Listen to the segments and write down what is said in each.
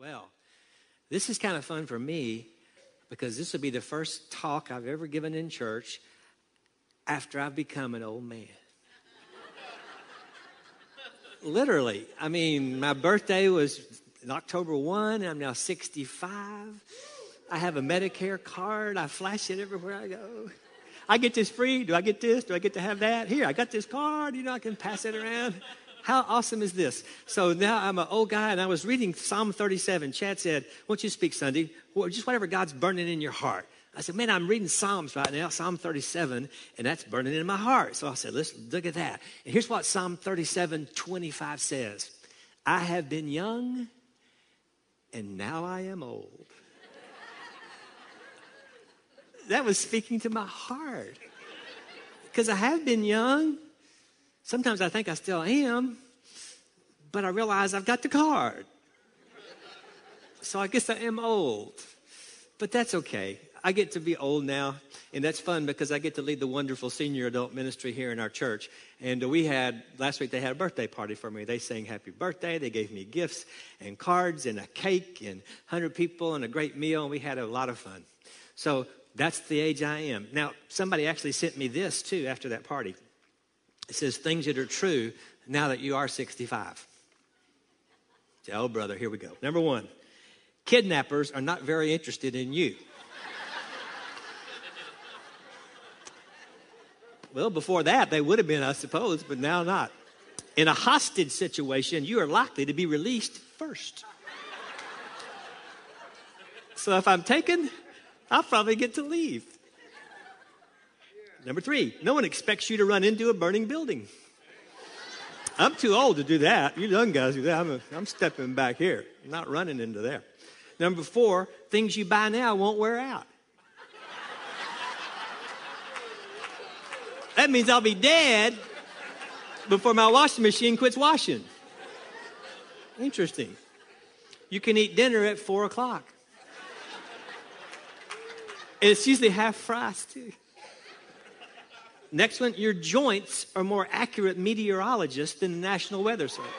Well, this is kind of fun for me because this will be the first talk I've ever given in church after I've become an old man. Literally. I mean, my birthday was October 1. And I'm now 65. I have a Medicare card. I flash it everywhere I go. I get this free. Do I get this? Do I get to have that? Here, I got this card. You know, I can pass it around. How awesome is this? So now I'm an old guy and I was reading Psalm 37. Chad said, Won't you speak Sunday? Just whatever God's burning in your heart. I said, Man, I'm reading Psalms right now, Psalm 37, and that's burning in my heart. So I said, Let's look at that. And here's what Psalm 37 25 says I have been young, and now I am old. that was speaking to my heart. Because I have been young, Sometimes I think I still am, but I realize I've got the card. So I guess I am old. But that's okay. I get to be old now, and that's fun because I get to lead the wonderful senior adult ministry here in our church. And we had, last week, they had a birthday party for me. They sang happy birthday. They gave me gifts and cards and a cake and 100 people and a great meal, and we had a lot of fun. So that's the age I am. Now, somebody actually sent me this too after that party. It says things that are true now that you are 65. Oh, brother, here we go. Number one, kidnappers are not very interested in you. well, before that, they would have been, I suppose, but now not. In a hostage situation, you are likely to be released first. So if I'm taken, I'll probably get to leave. Number three, no one expects you to run into a burning building. I'm too old to do that. You young guys do that. I'm, a, I'm stepping back here, I'm not running into there. Number four, things you buy now won't wear out. That means I'll be dead before my washing machine quits washing. Interesting. You can eat dinner at four o'clock. And it's usually half price, too. Next one, your joints are more accurate meteorologists than the National Weather Service.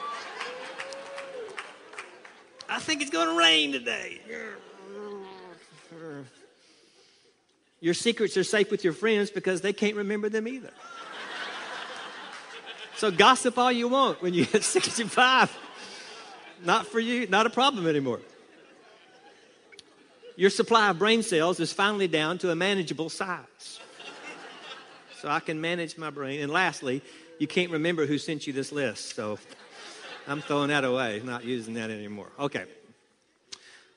I think it's going to rain today. Your secrets are safe with your friends because they can't remember them either. So gossip all you want when you hit 65. Not for you, not a problem anymore. Your supply of brain cells is finally down to a manageable size so I can manage my brain. And lastly, you can't remember who sent you this list. So I'm throwing that away, not using that anymore. Okay.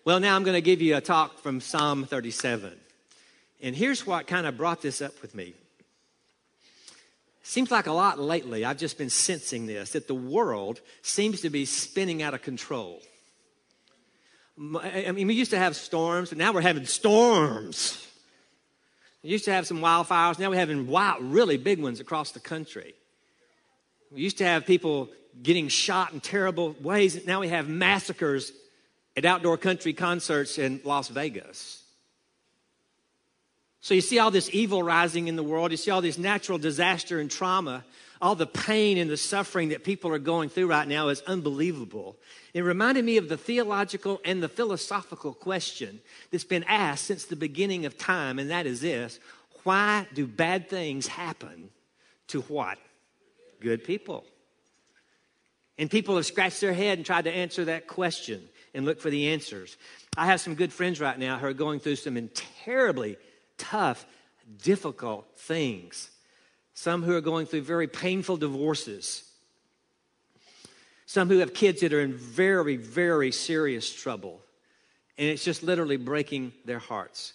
Well, now I'm going to give you a talk from Psalm 37. And here's what kind of brought this up with me. Seems like a lot lately, I've just been sensing this, that the world seems to be spinning out of control. I mean, we used to have storms, but now we're having storms. We used to have some wildfires. Now we're having wild, really big ones across the country. We used to have people getting shot in terrible ways. Now we have massacres at outdoor country concerts in Las Vegas. So you see all this evil rising in the world. You see all this natural disaster and trauma. All the pain and the suffering that people are going through right now is unbelievable. It reminded me of the theological and the philosophical question that's been asked since the beginning of time, and that is this why do bad things happen to what? Good people. And people have scratched their head and tried to answer that question and look for the answers. I have some good friends right now who are going through some terribly tough, difficult things. Some who are going through very painful divorces some who have kids that are in very, very serious trouble. And it's just literally breaking their hearts.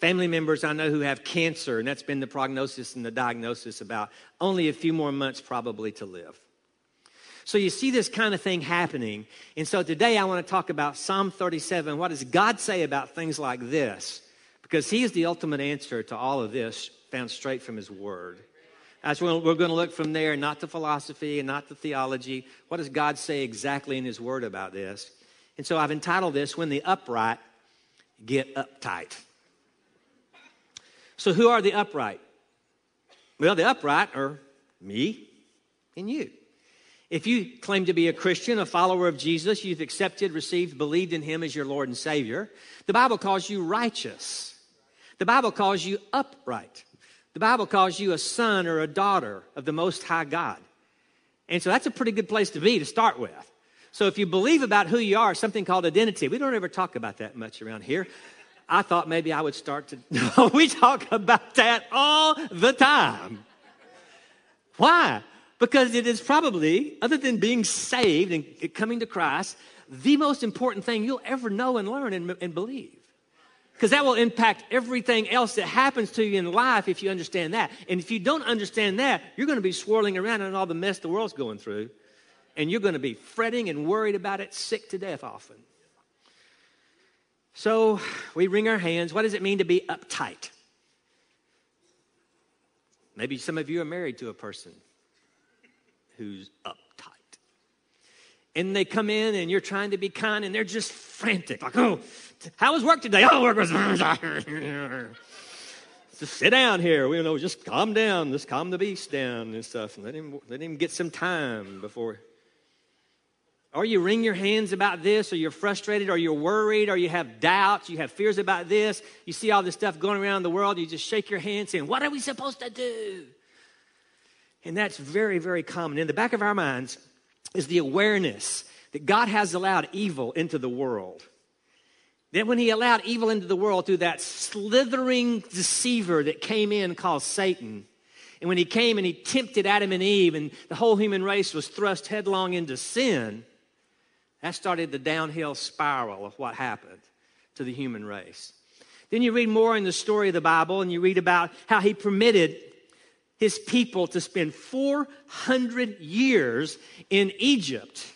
Family members I know who have cancer, and that's been the prognosis and the diagnosis about only a few more months probably to live. So you see this kind of thing happening. And so today I want to talk about Psalm 37. What does God say about things like this? Because He is the ultimate answer to all of this, found straight from His Word. That's when we're going to look from there, not to philosophy and not to theology. What does God say exactly in His Word about this? And so I've entitled this, When the Upright Get Uptight. So, who are the upright? Well, the upright are me and you. If you claim to be a Christian, a follower of Jesus, you've accepted, received, believed in him as your Lord and Savior, the Bible calls you righteous. The Bible calls you upright. The Bible calls you a son or a daughter of the Most High God. And so that's a pretty good place to be to start with. So if you believe about who you are, something called identity, we don't ever talk about that much around here. I thought maybe I would start to. We talk about that all the time. Why? Because it is probably, other than being saved and coming to Christ, the most important thing you'll ever know and learn and, and believe. Because that will impact everything else that happens to you in life if you understand that. And if you don't understand that, you're going to be swirling around in all the mess the world's going through. And you're going to be fretting and worried about it, sick to death often. So we wring our hands. What does it mean to be uptight? Maybe some of you are married to a person who's uptight. And they come in and you're trying to be kind and they're just frantic. Like, oh, how was work today? Oh, work was. just sit down here. We you know, just calm down. Just calm the beast down and stuff. And let him, let him get some time before or you wring your hands about this, or you're frustrated, or you're worried, or you have doubts, you have fears about this. You see all this stuff going around the world, you just shake your hand saying, What are we supposed to do? And that's very, very common. In the back of our minds is the awareness that God has allowed evil into the world. That when He allowed evil into the world through that slithering deceiver that came in called Satan, and when he came and he tempted Adam and Eve, and the whole human race was thrust headlong into sin, that started the downhill spiral of what happened to the human race. Then you read more in the story of the Bible and you read about how he permitted his people to spend 400 years in Egypt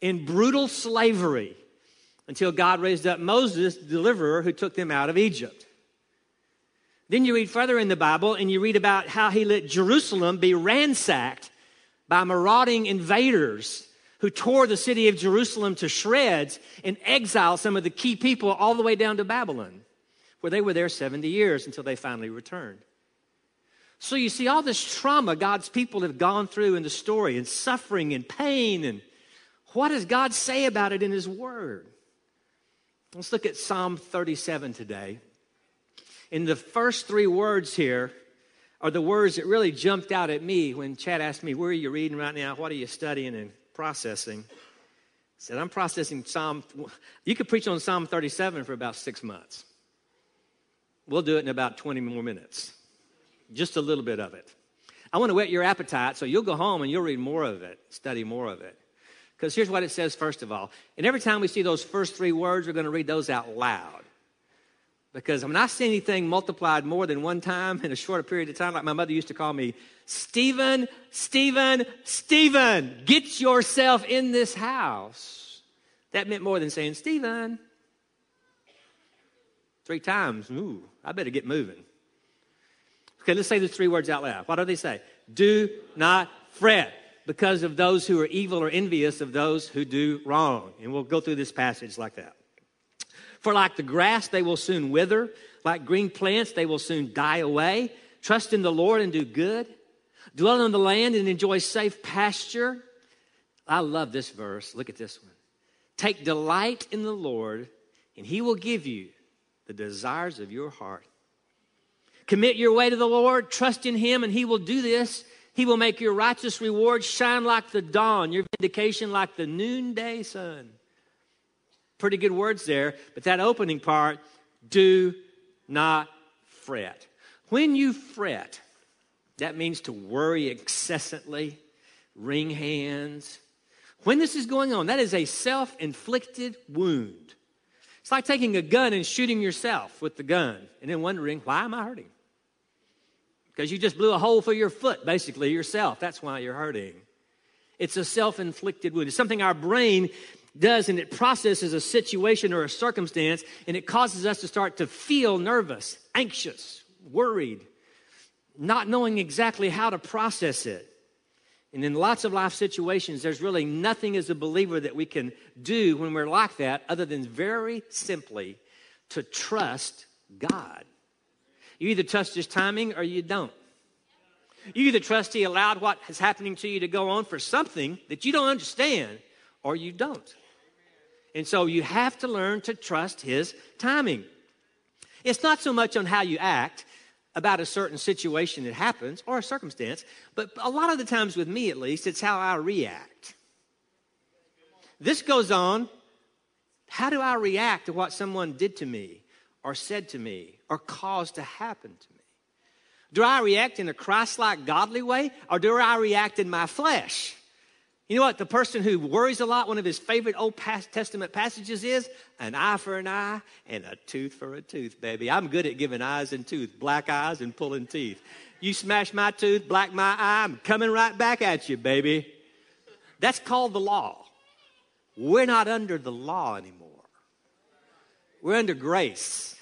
in brutal slavery until God raised up Moses, the deliverer, who took them out of Egypt. Then you read further in the Bible and you read about how he let Jerusalem be ransacked by marauding invaders who tore the city of Jerusalem to shreds and exiled some of the key people all the way down to Babylon, where they were there 70 years until they finally returned. So you see all this trauma God's people have gone through in the story, and suffering and pain, and what does God say about it in His Word? Let's look at Psalm 37 today. In the first three words here are the words that really jumped out at me when Chad asked me, Where are you reading right now? What are you studying? And processing. said, I'm processing Psalm. You could preach on Psalm 37 for about six months. We'll do it in about 20 more minutes, just a little bit of it. I want to whet your appetite so you'll go home and you'll read more of it, study more of it. Because here's what it says, first of all. And every time we see those first three words, we're going to read those out loud. Because when I see anything multiplied more than one time in a shorter period of time, like my mother used to call me, Stephen, Stephen, Stephen, get yourself in this house. That meant more than saying, Stephen. Three times. Ooh, I better get moving. Okay, let's say these three words out loud. What do they say? Do not fret because of those who are evil or envious of those who do wrong. And we'll go through this passage like that. For like the grass, they will soon wither. Like green plants, they will soon die away. Trust in the Lord and do good. Dwell in the land and enjoy safe pasture. I love this verse. Look at this one. Take delight in the Lord, and he will give you the desires of your heart. Commit your way to the Lord, trust in him, and he will do this. He will make your righteous reward shine like the dawn, your vindication like the noonday sun. Pretty good words there, but that opening part, do not fret. When you fret, that means to worry excessively, wring hands. When this is going on, that is a self inflicted wound. It's like taking a gun and shooting yourself with the gun and then wondering, why am I hurting? Because you just blew a hole for your foot, basically, yourself. That's why you're hurting. It's a self inflicted wound. It's something our brain does and it processes a situation or a circumstance and it causes us to start to feel nervous, anxious, worried, not knowing exactly how to process it. And in lots of life situations, there's really nothing as a believer that we can do when we're like that other than very simply to trust God. You either trust His timing or you don't. You either trust He allowed what is happening to you to go on for something that you don't understand, or you don't. And so you have to learn to trust His timing. It's not so much on how you act about a certain situation that happens or a circumstance, but a lot of the times with me at least, it's how I react. This goes on how do I react to what someone did to me or said to me or caused to happen to me? Do I react in a Christ like godly way or do I react in my flesh? You know what? The person who worries a lot, one of his favorite Old Testament passages is an eye for an eye and a tooth for a tooth, baby. I'm good at giving eyes and tooth, black eyes and pulling teeth. You smash my tooth, black my eye, I'm coming right back at you, baby. That's called the law. We're not under the law anymore. We're under grace.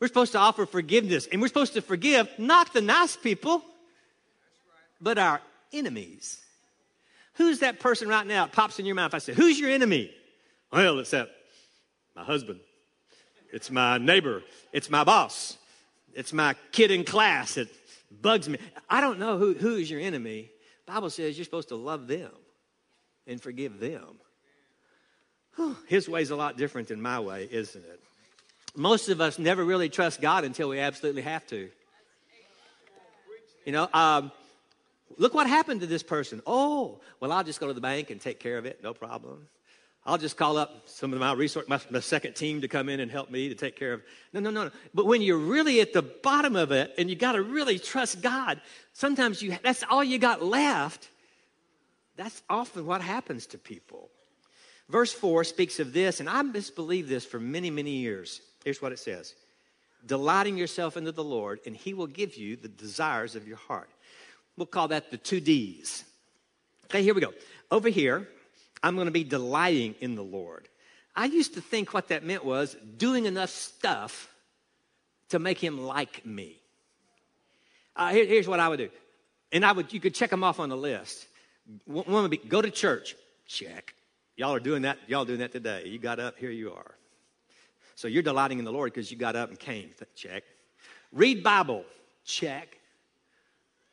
We're supposed to offer forgiveness, and we're supposed to forgive not the nice people, but our enemies. Who's that person right now? It pops in your mouth. I say, Who's your enemy? Well, it's that my husband. It's my neighbor. It's my boss. It's my kid in class. It bugs me. I don't know who, who is your enemy. Bible says you're supposed to love them and forgive them. His way's a lot different than my way, isn't it? Most of us never really trust God until we absolutely have to. You know, um, look what happened to this person. Oh, well, I'll just go to the bank and take care of it. No problem. I'll just call up some of my resource, my, my, second team to come in and help me to take care of. No, no, no, no. But when you're really at the bottom of it and you got to really trust God, sometimes you that's all you got left. That's often what happens to people. Verse 4 speaks of this, and I misbelieved this for many, many years. Here's what it says Delighting yourself into the Lord, and He will give you the desires of your heart. We'll call that the two D's. Okay, here we go. Over here, I'm going to be delighting in the Lord. I used to think what that meant was doing enough stuff to make Him like me. Uh, here, here's what I would do, and I would you could check them off on the list. One would be go to church, check. Y'all are doing that. Y'all doing that today. You got up, here you are. So you're delighting in the Lord because you got up and came. Check. Read Bible. Check.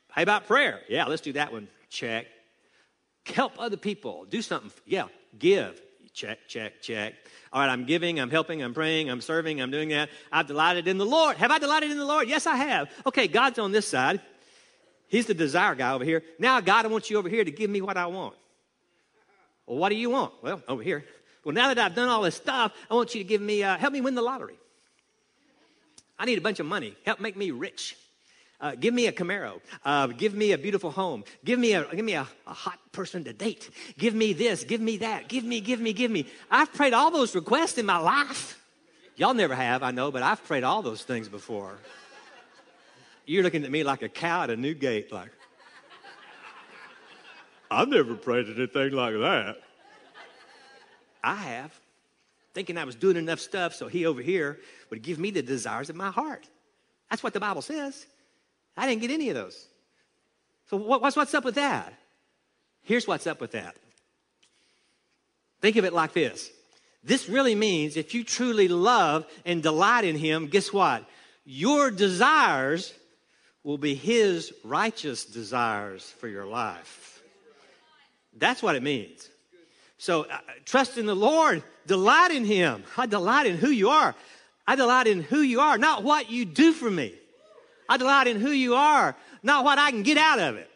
How about prayer? Yeah, let's do that one. Check. Help other people. Do something. Yeah, give. Check, check, check. All right, I'm giving, I'm helping, I'm praying, I'm serving, I'm doing that. I've delighted in the Lord. Have I delighted in the Lord? Yes, I have. Okay, God's on this side. He's the desire guy over here. Now, God, I want you over here to give me what I want. Well, what do you want? Well, over here. Well, now that I've done all this stuff, I want you to give me, uh, help me win the lottery. I need a bunch of money. Help make me rich. Uh, give me a Camaro. Uh, give me a beautiful home. Give me a give me a, a, hot person to date. Give me this. Give me that. Give me, give me, give me. I've prayed all those requests in my life. Y'all never have, I know, but I've prayed all those things before. You're looking at me like a cow at a new gate, like. I've never prayed anything like that. I have, thinking I was doing enough stuff so he over here would give me the desires of my heart. That's what the Bible says. I didn't get any of those. So what's, what's up with that? Here's what's up with that. Think of it like this. This really means if you truly love and delight in him, guess what? Your desires will be his righteous desires for your life. That's what it means. So uh, trust in the Lord, delight in Him. I delight in who you are. I delight in who you are, not what you do for me. I delight in who you are, not what I can get out of it.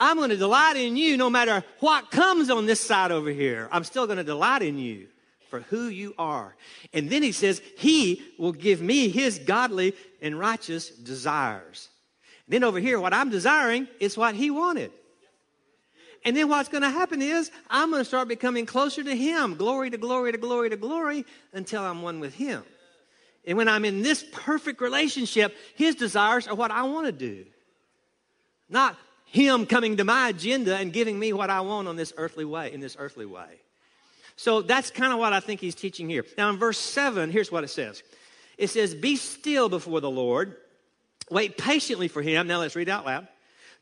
I'm going to delight in you no matter what comes on this side over here. I'm still going to delight in you for who you are. And then he says, He will give me His godly and righteous desires. And then over here, what I'm desiring is what He wanted. And then what's going to happen is I'm going to start becoming closer to Him, glory to glory to glory to glory, until I'm one with Him. And when I'm in this perfect relationship, His desires are what I want to do. Not Him coming to my agenda and giving me what I want on this earthly way, in this earthly way. So that's kind of what I think He's teaching here. Now, in verse 7, here's what it says it says, Be still before the Lord, wait patiently for Him. Now let's read out loud.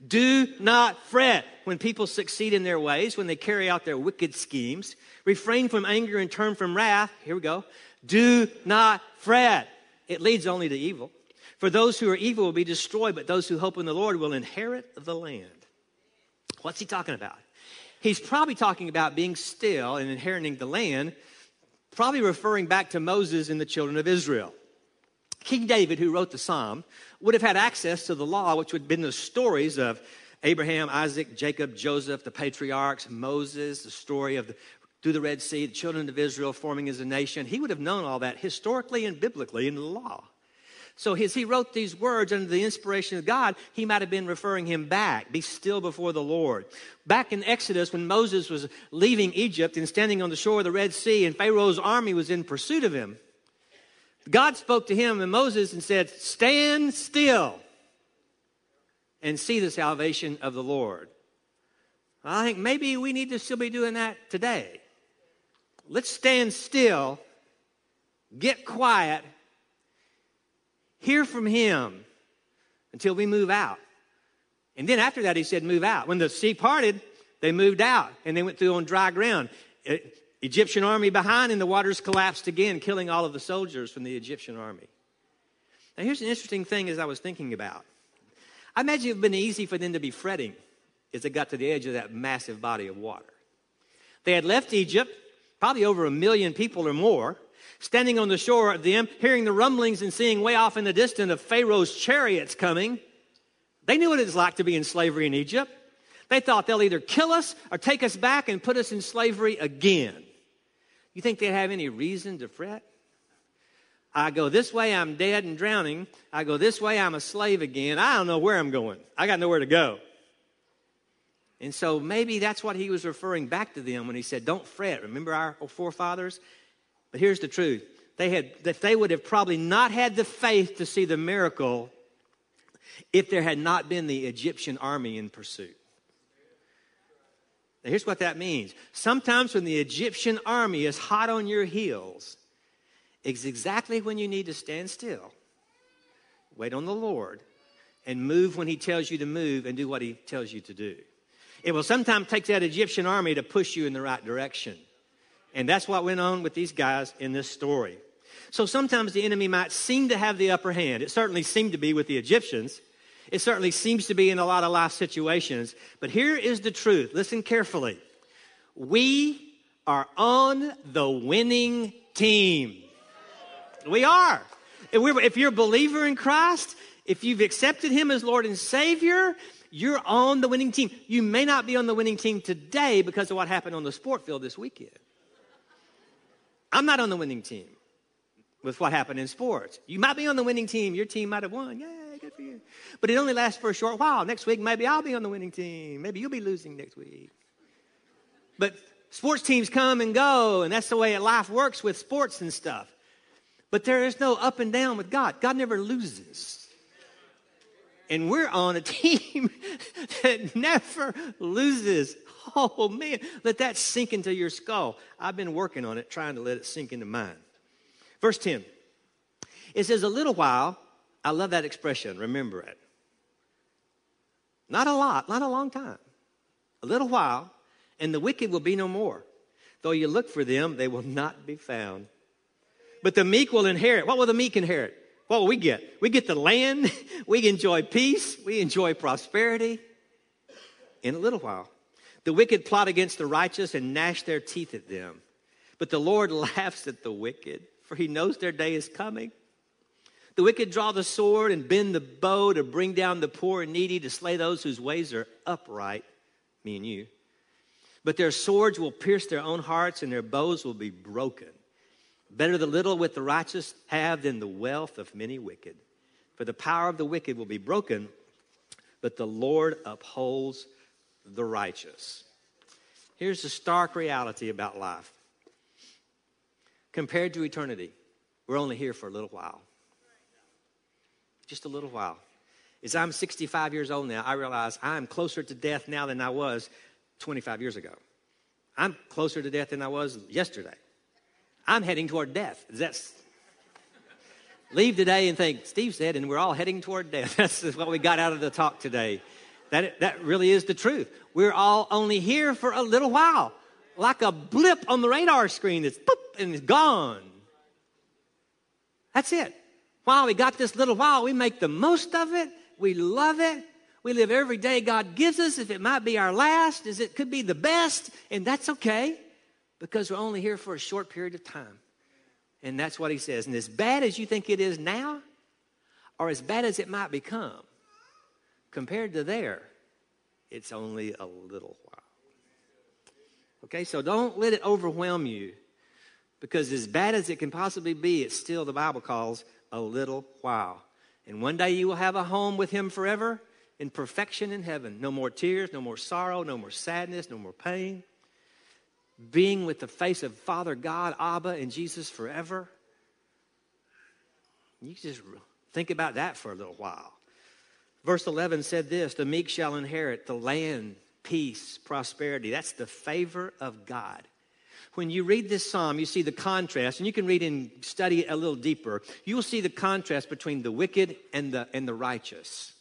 Do not fret when people succeed in their ways, when they carry out their wicked schemes. Refrain from anger and turn from wrath. Here we go. Do not fret. It leads only to evil. For those who are evil will be destroyed, but those who hope in the Lord will inherit the land. What's he talking about? He's probably talking about being still and inheriting the land, probably referring back to Moses and the children of Israel. King David, who wrote the psalm, would have had access to the law, which would have been the stories of Abraham, Isaac, Jacob, Joseph, the patriarchs, Moses, the story of the, through the Red Sea, the children of Israel forming as a nation. He would have known all that historically and biblically in the law. So as he wrote these words under the inspiration of God, he might have been referring him back. Be still before the Lord. Back in Exodus, when Moses was leaving Egypt and standing on the shore of the Red Sea, and Pharaoh's army was in pursuit of him, God spoke to him and Moses and said, Stand still and see the salvation of the Lord. I think maybe we need to still be doing that today. Let's stand still, get quiet, hear from Him until we move out. And then after that, He said, Move out. When the sea parted, they moved out and they went through on dry ground. Egyptian army behind, and the waters collapsed again, killing all of the soldiers from the Egyptian army. Now, here's an interesting thing as I was thinking about. I imagine it would have been easy for them to be fretting as they got to the edge of that massive body of water. They had left Egypt, probably over a million people or more, standing on the shore of them, hearing the rumblings and seeing way off in the distance of Pharaoh's chariots coming. They knew what it was like to be in slavery in Egypt. They thought they'll either kill us or take us back and put us in slavery again. You think they have any reason to fret? I go this way, I'm dead and drowning. I go this way, I'm a slave again. I don't know where I'm going. I got nowhere to go. And so maybe that's what he was referring back to them when he said, Don't fret. Remember our forefathers? But here's the truth they had, if they would have probably not had the faith to see the miracle if there had not been the Egyptian army in pursuit. Now, here's what that means. Sometimes when the Egyptian army is hot on your heels, it's exactly when you need to stand still, wait on the Lord, and move when He tells you to move and do what He tells you to do. It will sometimes take that Egyptian army to push you in the right direction. And that's what went on with these guys in this story. So sometimes the enemy might seem to have the upper hand. It certainly seemed to be with the Egyptians. It certainly seems to be in a lot of life situations. But here is the truth. Listen carefully. We are on the winning team. We are. If you're a believer in Christ, if you've accepted Him as Lord and Savior, you're on the winning team. You may not be on the winning team today because of what happened on the sport field this weekend. I'm not on the winning team with what happened in sports. You might be on the winning team. Your team might have won. Yay, good for you. But it only lasts for a short while. Next week, maybe I'll be on the winning team. Maybe you'll be losing next week. But sports teams come and go, and that's the way life works with sports and stuff. But there is no up and down with God. God never loses. And we're on a team that never loses. Oh man, let that sink into your skull. I've been working on it, trying to let it sink into mine. Verse 10. It says, A little while, I love that expression, remember it. Not a lot, not a long time. A little while, and the wicked will be no more. Though you look for them, they will not be found. But the meek will inherit. What will the meek inherit? What will we get? We get the land. We enjoy peace. We enjoy prosperity in a little while. The wicked plot against the righteous and gnash their teeth at them. But the Lord laughs at the wicked, for he knows their day is coming. The wicked draw the sword and bend the bow to bring down the poor and needy, to slay those whose ways are upright, me and you. But their swords will pierce their own hearts, and their bows will be broken. Better the little with the righteous have than the wealth of many wicked. For the power of the wicked will be broken, but the Lord upholds the righteous. Here's the stark reality about life. Compared to eternity, we're only here for a little while. Just a little while. As I'm 65 years old now, I realize I'm closer to death now than I was 25 years ago. I'm closer to death than I was yesterday. I'm heading toward death. That's leave today and think, Steve said, and we're all heading toward death. That's what we got out of the talk today. That, that really is the truth. We're all only here for a little while, like a blip on the radar screen that's boop and it's gone. That's it. While we got this little while, we make the most of it. We love it. We live every day God gives us. If it might be our last, as it could be the best, and that's okay because we're only here for a short period of time. And that's what he says. And as bad as you think it is now, or as bad as it might become, compared to there, it's only a little while. Okay, so don't let it overwhelm you because as bad as it can possibly be, it's still, the Bible calls, a little while. And one day you will have a home with Him forever in perfection in heaven. No more tears, no more sorrow, no more sadness, no more pain being with the face of Father God, Abba, and Jesus forever. You just think about that for a little while. Verse 11 said this The meek shall inherit the land, peace, prosperity. That's the favor of God. When you read this psalm, you see the contrast, and you can read and study it a little deeper. You will see the contrast between the wicked and the, and the righteous.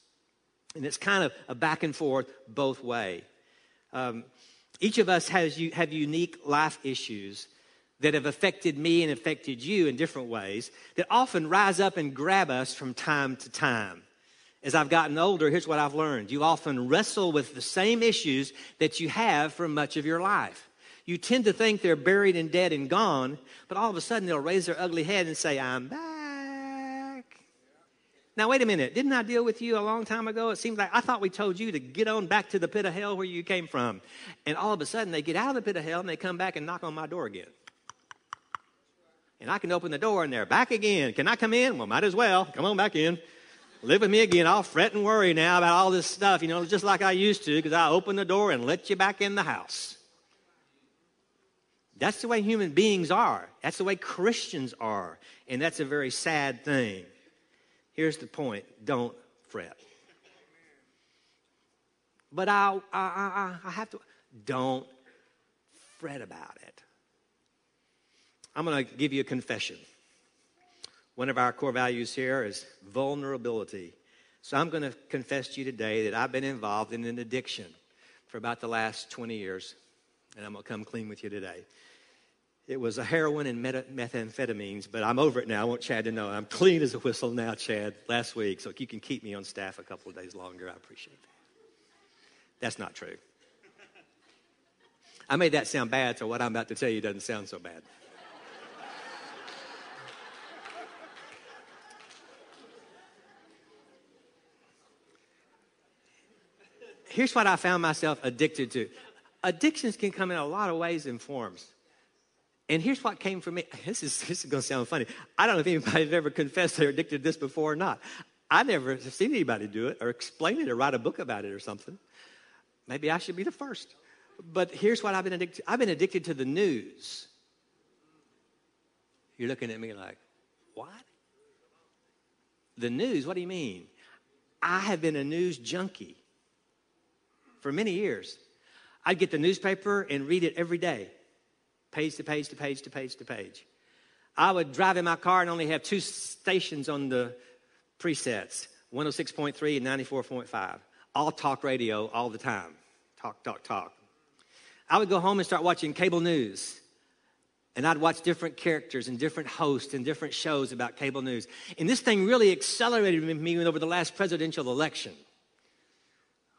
And it's kind of a back and forth both way. Um, each of us has you have unique life issues that have affected me and affected you in different ways that often rise up and grab us from time to time. As I've gotten older, here's what I've learned. You often wrestle with the same issues that you have for much of your life. You tend to think they're buried and dead and gone, but all of a sudden they'll raise their ugly head and say, I'm back. Now, wait a minute. Didn't I deal with you a long time ago? It seems like I thought we told you to get on back to the pit of hell where you came from. And all of a sudden, they get out of the pit of hell and they come back and knock on my door again. And I can open the door and they're back again. Can I come in? Well, might as well. Come on back in. Live with me again. I'll fret and worry now about all this stuff, you know, just like I used to, because I open the door and let you back in the house. That's the way human beings are. That's the way Christians are. And that's a very sad thing. Here's the point don't fret. But I, I, I, I have to, don't fret about it. I'm going to give you a confession. One of our core values here is vulnerability. So I'm going to confess to you today that I've been involved in an addiction for about the last 20 years, and I'm going to come clean with you today. It was a heroin and meta- methamphetamines, but I'm over it now. I want Chad to know I'm clean as a whistle now, Chad, last week. So you can keep me on staff a couple of days longer, I appreciate that. That's not true. I made that sound bad, so what I'm about to tell you doesn't sound so bad. Here's what I found myself addicted to. Addictions can come in a lot of ways and forms. And here's what came from me. This is, this is going to sound funny. I don't know if anybody's ever confessed they're addicted to this before or not. I never seen anybody do it or explain it or write a book about it or something. Maybe I should be the first. But here's what I've been addicted to. I've been addicted to the news. You're looking at me like, what? The news? What do you mean? I have been a news junkie for many years. I'd get the newspaper and read it every day page to page to page to page to page. I would drive in my car and only have two stations on the presets 106.3 and 94.5. All talk radio all the time. Talk, talk, talk. I would go home and start watching cable news. And I'd watch different characters and different hosts and different shows about cable news. And this thing really accelerated me over the last presidential election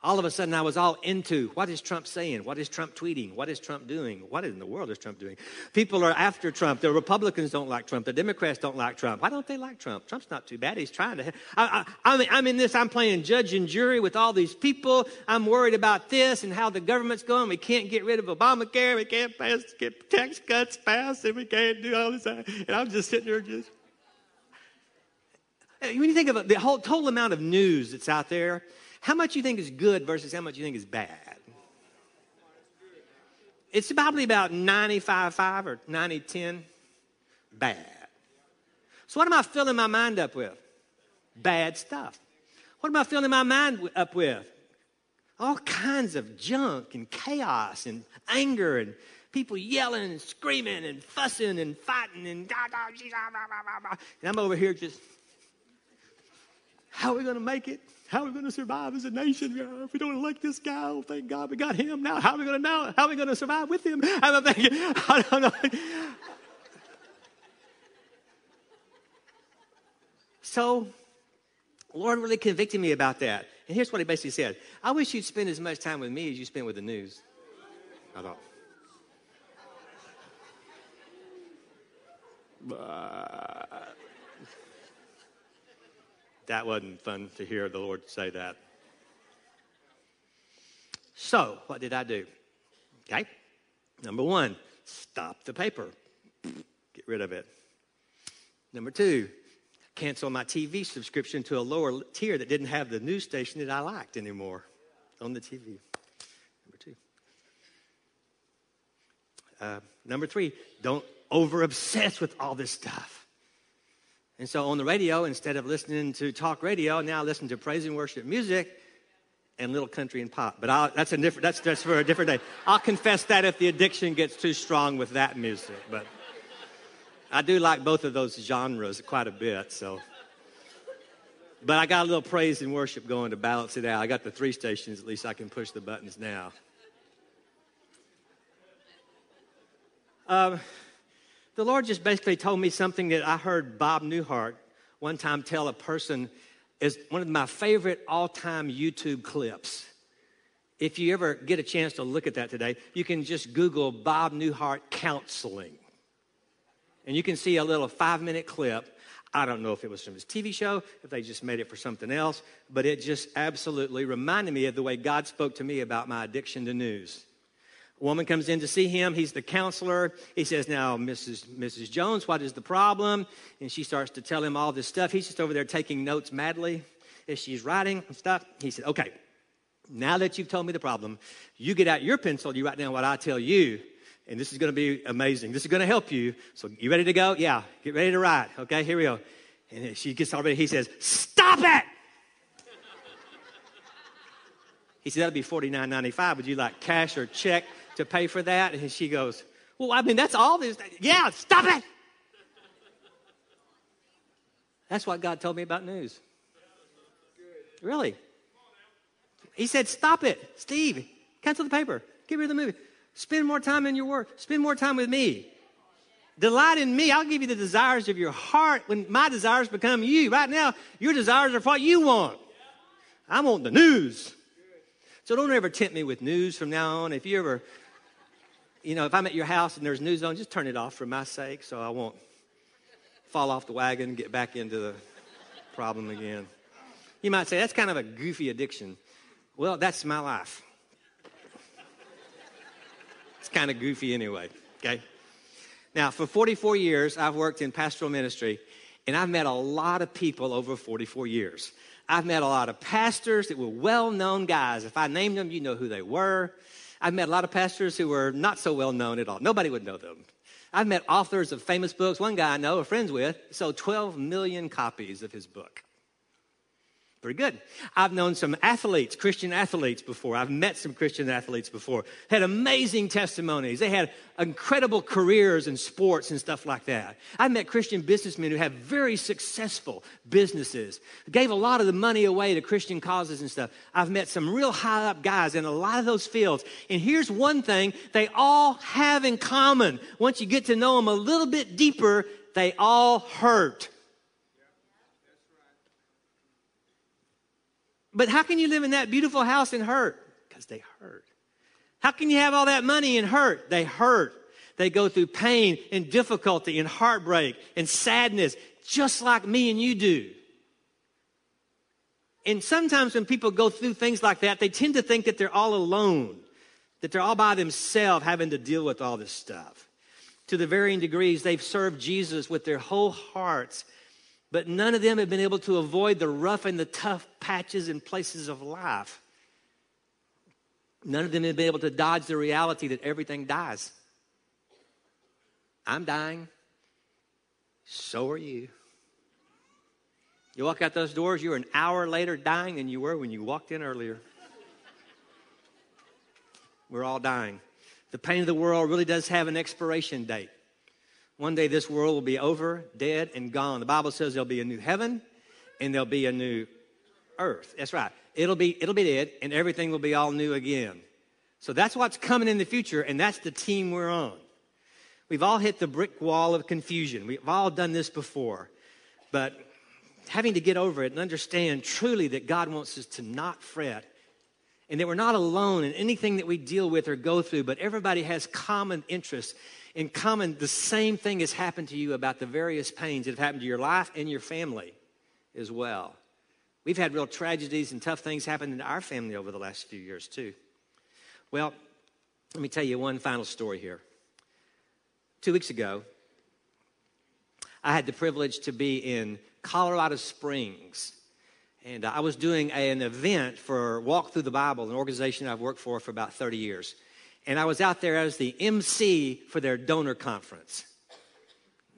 all of a sudden I was all into what is Trump saying? What is Trump tweeting? What is Trump doing? What in the world is Trump doing? People are after Trump. The Republicans don't like Trump. The Democrats don't like Trump. Why don't they like Trump? Trump's not too bad. He's trying to. I, I, I'm in this. I'm playing judge and jury with all these people. I'm worried about this and how the government's going. We can't get rid of Obamacare. We can't pass, get tax cuts passed, and we can't do all this. And I'm just sitting there just. When you think of the whole total amount of news that's out there, how much you think is good versus how much you think is bad? It's probably about 95 5 or 90 10 bad. So, what am I filling my mind up with? Bad stuff. What am I filling my mind up with? All kinds of junk and chaos and anger and people yelling and screaming and fussing and fighting and da da da And I'm over here just, how are we going to make it? How are we going to survive as a nation if we don't elect this guy? Oh, thank God we got him now. How are we going to now? How are we going to survive with him? I'm thinking, I don't know. So, Lord really convicted me about that. And here's what he basically said I wish you'd spend as much time with me as you spend with the news. I thought, that wasn't fun to hear the Lord say that. So, what did I do? Okay. Number one, stop the paper, get rid of it. Number two, cancel my TV subscription to a lower tier that didn't have the news station that I liked anymore on the TV. Number two. Uh, number three, don't over obsess with all this stuff. And so on the radio, instead of listening to talk radio, now I listen to praise and worship music and little country and pop. But I'll, that's a different. That's just for a different day. I'll confess that if the addiction gets too strong with that music. But I do like both of those genres quite a bit. So, but I got a little praise and worship going to balance it out. I got the three stations. At least I can push the buttons now. Um, the Lord just basically told me something that I heard Bob Newhart one time tell a person is one of my favorite all time YouTube clips. If you ever get a chance to look at that today, you can just Google Bob Newhart counseling. And you can see a little five minute clip. I don't know if it was from his TV show, if they just made it for something else, but it just absolutely reminded me of the way God spoke to me about my addiction to news. A woman comes in to see him. He's the counselor. He says, Now, Mrs. Mrs. Jones, what is the problem? And she starts to tell him all this stuff. He's just over there taking notes madly as she's writing and stuff. He said, Okay, now that you've told me the problem, you get out your pencil, you write down what I tell you, and this is going to be amazing. This is going to help you. So, you ready to go? Yeah, get ready to write. Okay, here we go. And she gets all ready. He says, Stop it! He said, That'll be $49.95. Would you like cash or check? To pay for that? And she goes, Well, I mean, that's all this. Yeah, stop it. That's what God told me about news. Really. He said, Stop it. Steve, cancel the paper. Get rid of the movie. Spend more time in your work. Spend more time with me. Delight in me. I'll give you the desires of your heart when my desires become you. Right now, your desires are what you want. I want the news. So don't ever tempt me with news from now on. If you ever you know, if I'm at your house and there's news on, just turn it off for my sake so I won't fall off the wagon and get back into the problem again. You might say, that's kind of a goofy addiction. Well, that's my life. It's kind of goofy anyway, okay? Now, for 44 years, I've worked in pastoral ministry, and I've met a lot of people over 44 years. I've met a lot of pastors that were well known guys. If I named them, you know who they were. I've met a lot of pastors who were not so well known at all. Nobody would know them. I've met authors of famous books. One guy I know, a friends with, sold 12 million copies of his book. Pretty good. I've known some athletes, Christian athletes before. I've met some Christian athletes before. Had amazing testimonies. They had incredible careers in sports and stuff like that. I've met Christian businessmen who have very successful businesses, gave a lot of the money away to Christian causes and stuff. I've met some real high up guys in a lot of those fields. And here's one thing they all have in common. Once you get to know them a little bit deeper, they all hurt. But how can you live in that beautiful house and hurt? Because they hurt. How can you have all that money and hurt? They hurt. They go through pain and difficulty and heartbreak and sadness, just like me and you do. And sometimes when people go through things like that, they tend to think that they're all alone, that they're all by themselves having to deal with all this stuff. To the varying degrees, they've served Jesus with their whole hearts but none of them have been able to avoid the rough and the tough patches and places of life. None of them have been able to dodge the reality that everything dies. I'm dying. So are you. You walk out those doors, you're an hour later dying than you were when you walked in earlier. We're all dying. The pain of the world really does have an expiration date. One day this world will be over, dead, and gone. The Bible says there'll be a new heaven and there'll be a new earth. That's right. It'll be, it'll be dead and everything will be all new again. So that's what's coming in the future, and that's the team we're on. We've all hit the brick wall of confusion. We've all done this before. But having to get over it and understand truly that God wants us to not fret and that we're not alone in anything that we deal with or go through, but everybody has common interests. In common, the same thing has happened to you about the various pains that have happened to your life and your family as well. We've had real tragedies and tough things happen in our family over the last few years, too. Well, let me tell you one final story here. Two weeks ago, I had the privilege to be in Colorado Springs. And uh, I was doing an event for Walk Through the Bible, an organization I've worked for for about 30 years. And I was out there as the MC for their donor conference.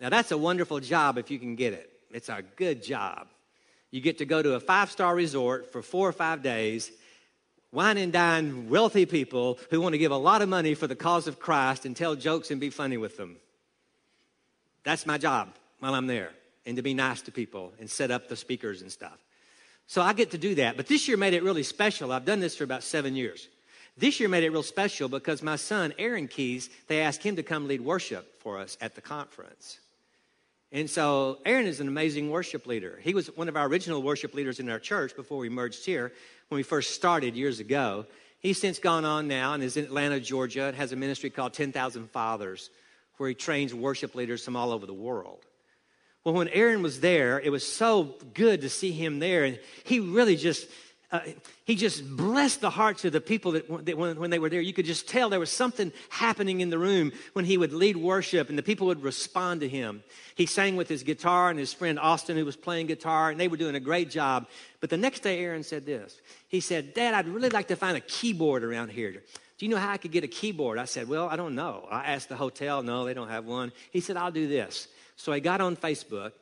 Now, that's a wonderful job if you can get it. It's a good job. You get to go to a five star resort for four or five days, wine and dine wealthy people who want to give a lot of money for the cause of Christ and tell jokes and be funny with them. That's my job while I'm there, and to be nice to people and set up the speakers and stuff. So I get to do that. But this year made it really special. I've done this for about seven years. This year made it real special because my son, Aaron Keyes, they asked him to come lead worship for us at the conference. And so Aaron is an amazing worship leader. He was one of our original worship leaders in our church before we merged here when we first started years ago. He's since gone on now and is in Atlanta, Georgia, and has a ministry called 10,000 Fathers where he trains worship leaders from all over the world. Well, when Aaron was there, it was so good to see him there. And he really just, uh, he just blessed the hearts of the people that, that when, when, they were there. You could just tell there was something happening in the room when he would lead worship and the people would respond to him. He sang with his guitar and his friend Austin, who was playing guitar, and they were doing a great job. But the next day, Aaron said this He said, Dad, I'd really like to find a keyboard around here. Do you know how I could get a keyboard? I said, Well, I don't know. I asked the hotel. No, they don't have one. He said, I'll do this. So I got on Facebook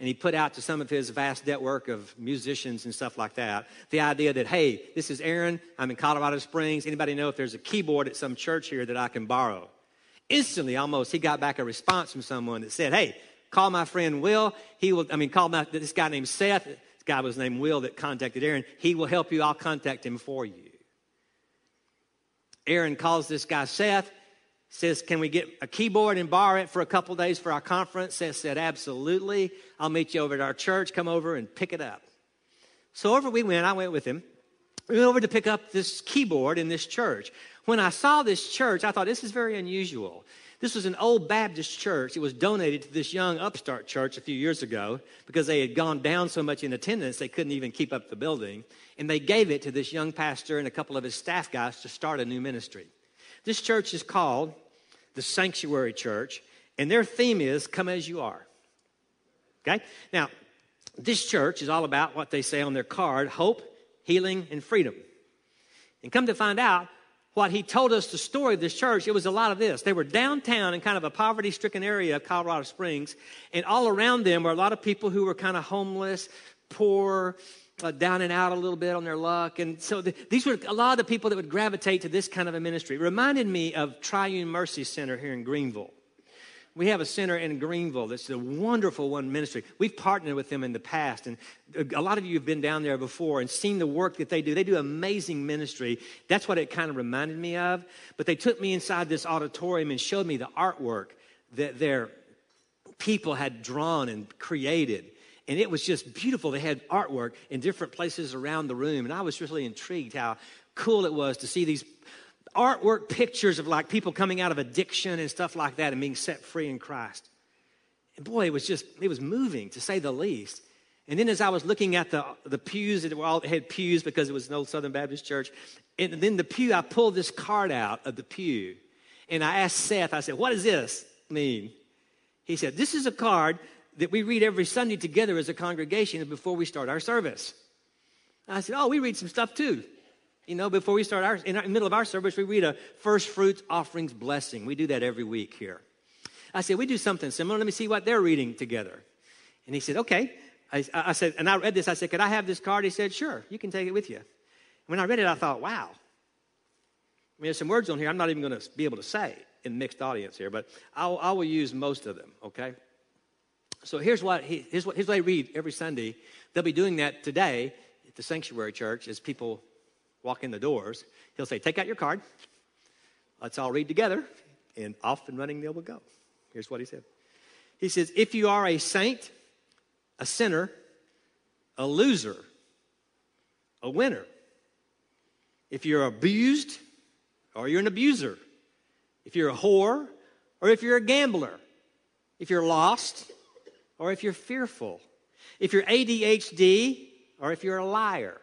and he put out to some of his vast network of musicians and stuff like that the idea that, hey, this is Aaron. I'm in Colorado Springs. Anybody know if there's a keyboard at some church here that I can borrow? Instantly, almost, he got back a response from someone that said, hey, call my friend Will. He will, I mean, call my, this guy named Seth. This guy was named Will that contacted Aaron. He will help you. I'll contact him for you. Aaron calls this guy Seth says, Can we get a keyboard and borrow it for a couple days for our conference? Seth said, Absolutely. I'll meet you over at our church. Come over and pick it up. So over we went. I went with him. We went over to pick up this keyboard in this church. When I saw this church, I thought this is very unusual. This was an old Baptist church. It was donated to this young upstart church a few years ago because they had gone down so much in attendance they couldn't even keep up the building. And they gave it to this young pastor and a couple of his staff guys to start a new ministry. This church is called the Sanctuary Church, and their theme is Come As You Are. Okay? Now, this church is all about what they say on their card hope, healing, and freedom. And come to find out, what he told us the story of this church, it was a lot of this. They were downtown in kind of a poverty stricken area of Colorado Springs, and all around them were a lot of people who were kind of homeless, poor, uh, down and out a little bit on their luck. And so the, these were a lot of the people that would gravitate to this kind of a ministry. It reminded me of Triune Mercy Center here in Greenville. We have a center in Greenville that's a wonderful one ministry. We've partnered with them in the past, and a lot of you have been down there before and seen the work that they do. They do amazing ministry. That's what it kind of reminded me of. But they took me inside this auditorium and showed me the artwork that their people had drawn and created and it was just beautiful. They had artwork in different places around the room, and I was really intrigued how cool it was to see these artwork pictures of like people coming out of addiction and stuff like that and being set free in Christ. And boy, it was just, it was moving to say the least. And then as I was looking at the, the pews, it all had pews because it was an old Southern Baptist church. And then the pew, I pulled this card out of the pew. And I asked Seth, I said, what does this mean? He said, this is a card that we read every Sunday together as a congregation before we start our service. I said, Oh, we read some stuff too. You know, before we start our, in the middle of our service, we read a first fruits offerings blessing. We do that every week here. I said, We do something similar. Let me see what they're reading together. And he said, Okay. I, I said, and I read this. I said, Could I have this card? He said, Sure, you can take it with you. And When I read it, I thought, Wow. I mean, there's some words on here I'm not even going to be able to say in mixed audience here, but I'll, I will use most of them, okay? So here's what, he, here's what, here's what I read every Sunday. They'll be doing that today at the sanctuary church as people walk in the doors. He'll say, Take out your card. Let's all read together. And off and running they will go. Here's what he said He says, If you are a saint, a sinner, a loser, a winner. If you're abused, or you're an abuser. If you're a whore, or if you're a gambler. If you're lost, or if you're fearful. If you're ADHD, or if you're a liar.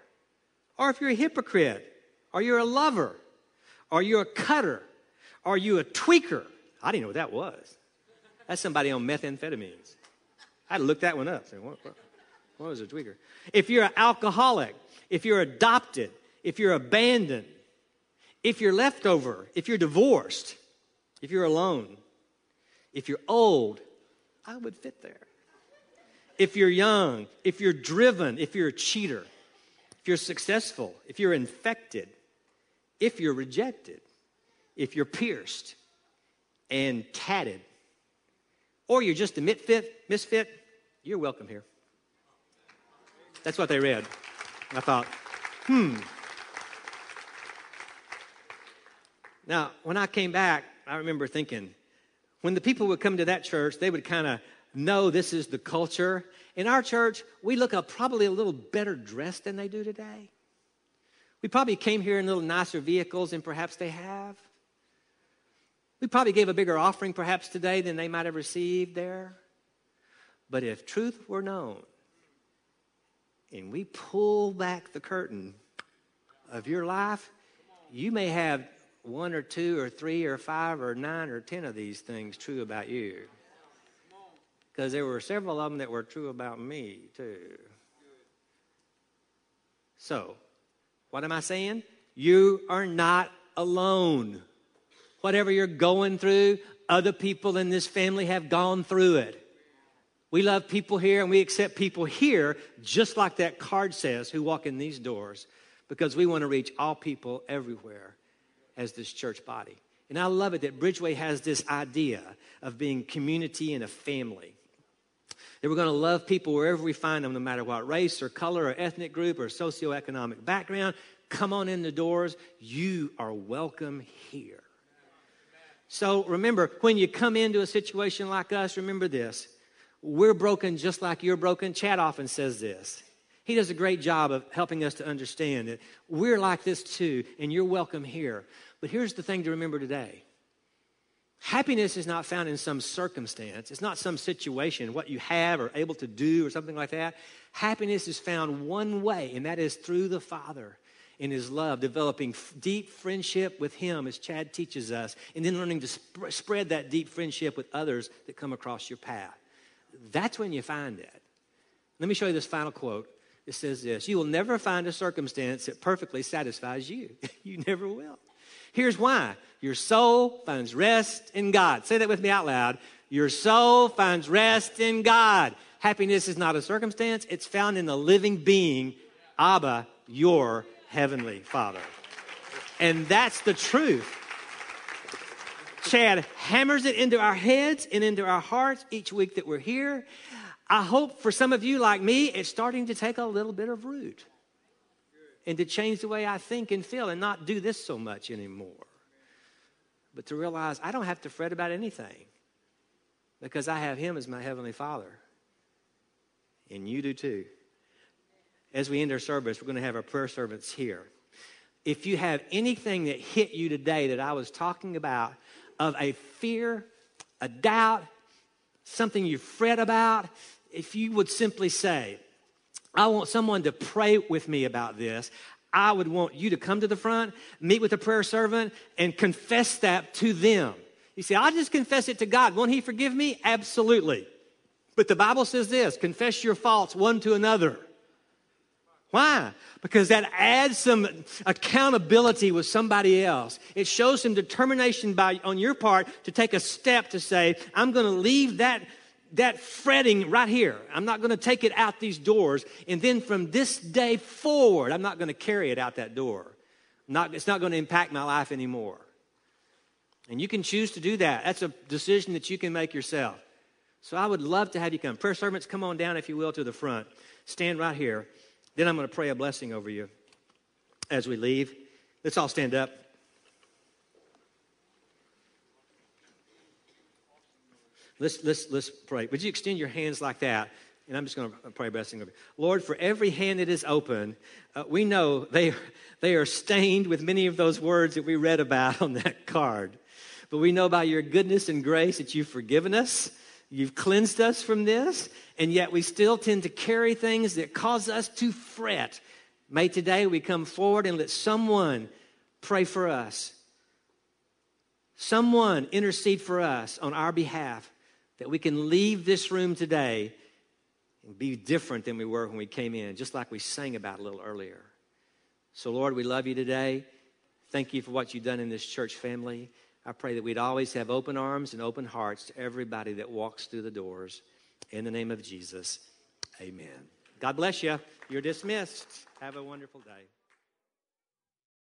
Or if you're a hypocrite, or you're a lover, or you're a cutter, or you a tweaker. I didn't know what that was. That's somebody on methamphetamines. I had to look that one up. What, what, what was a tweaker? If you're an alcoholic, if you're adopted, if you're abandoned, if you're leftover, if you're divorced, if you're alone, if you're old, I would fit there. If you're young, if you're driven, if you're a cheater, if you're successful, if you're infected, if you're rejected, if you're pierced and tatted, or you're just a misfit, misfit, you're welcome here. That's what they read. I thought, hmm. Now, when I came back, I remember thinking, when the people would come to that church, they would kind of know this is the culture. In our church, we look up probably a little better dressed than they do today. We probably came here in little nicer vehicles than perhaps they have. We probably gave a bigger offering perhaps today than they might have received there. But if truth were known, and we pull back the curtain of your life, you may have one or two or three or five or nine or ten of these things true about you. Because there were several of them that were true about me, too. So, what am I saying? You are not alone. Whatever you're going through, other people in this family have gone through it. We love people here and we accept people here, just like that card says, who walk in these doors, because we want to reach all people everywhere as this church body. And I love it that Bridgeway has this idea of being community and a family. That we're going to love people wherever we find them, no matter what race or color or ethnic group or socioeconomic background. Come on in the doors. You are welcome here. So remember, when you come into a situation like us, remember this. We're broken just like you're broken. Chad often says this. He does a great job of helping us to understand that we're like this too, and you're welcome here. But here's the thing to remember today happiness is not found in some circumstance, it's not some situation, what you have or able to do or something like that. Happiness is found one way, and that is through the Father in his love, developing deep friendship with him, as Chad teaches us, and then learning to sp- spread that deep friendship with others that come across your path. That's when you find it. Let me show you this final quote. It says this You will never find a circumstance that perfectly satisfies you. you never will. Here's why your soul finds rest in God. Say that with me out loud. Your soul finds rest in God. Happiness is not a circumstance, it's found in the living being, Abba, your heavenly Father. And that's the truth. Chad hammers it into our heads and into our hearts each week that we're here. I hope for some of you, like me, it's starting to take a little bit of root and to change the way I think and feel and not do this so much anymore. But to realize I don't have to fret about anything because I have Him as my Heavenly Father. And you do too. As we end our service, we're going to have our prayer servants here. If you have anything that hit you today that I was talking about, of a fear, a doubt, something you fret about, if you would simply say, I want someone to pray with me about this. I would want you to come to the front, meet with a prayer servant, and confess that to them. You say, I'll just confess it to God. Won't He forgive me? Absolutely. But the Bible says this confess your faults one to another. Why? Because that adds some accountability with somebody else. It shows some determination by, on your part to take a step to say, I'm going to leave that that fretting right here. I'm not going to take it out these doors. And then from this day forward, I'm not going to carry it out that door. Not, it's not going to impact my life anymore. And you can choose to do that. That's a decision that you can make yourself. So I would love to have you come. Prayer servants, come on down, if you will, to the front. Stand right here. Then I'm going to pray a blessing over you as we leave. Let's all stand up. Let's, let's, let's pray. Would you extend your hands like that and I'm just going to pray a blessing over you. Lord, for every hand that is open, uh, we know they, they are stained with many of those words that we read about on that card. But we know by your goodness and grace that you've forgiven us, you've cleansed us from this, and yet we still tend to carry things that cause us to fret. May today we come forward and let someone pray for us. Someone intercede for us on our behalf that we can leave this room today and be different than we were when we came in, just like we sang about a little earlier. So, Lord, we love you today. Thank you for what you've done in this church family. I pray that we'd always have open arms and open hearts to everybody that walks through the doors. In the name of Jesus, amen. God bless you. You're dismissed. Have a wonderful day.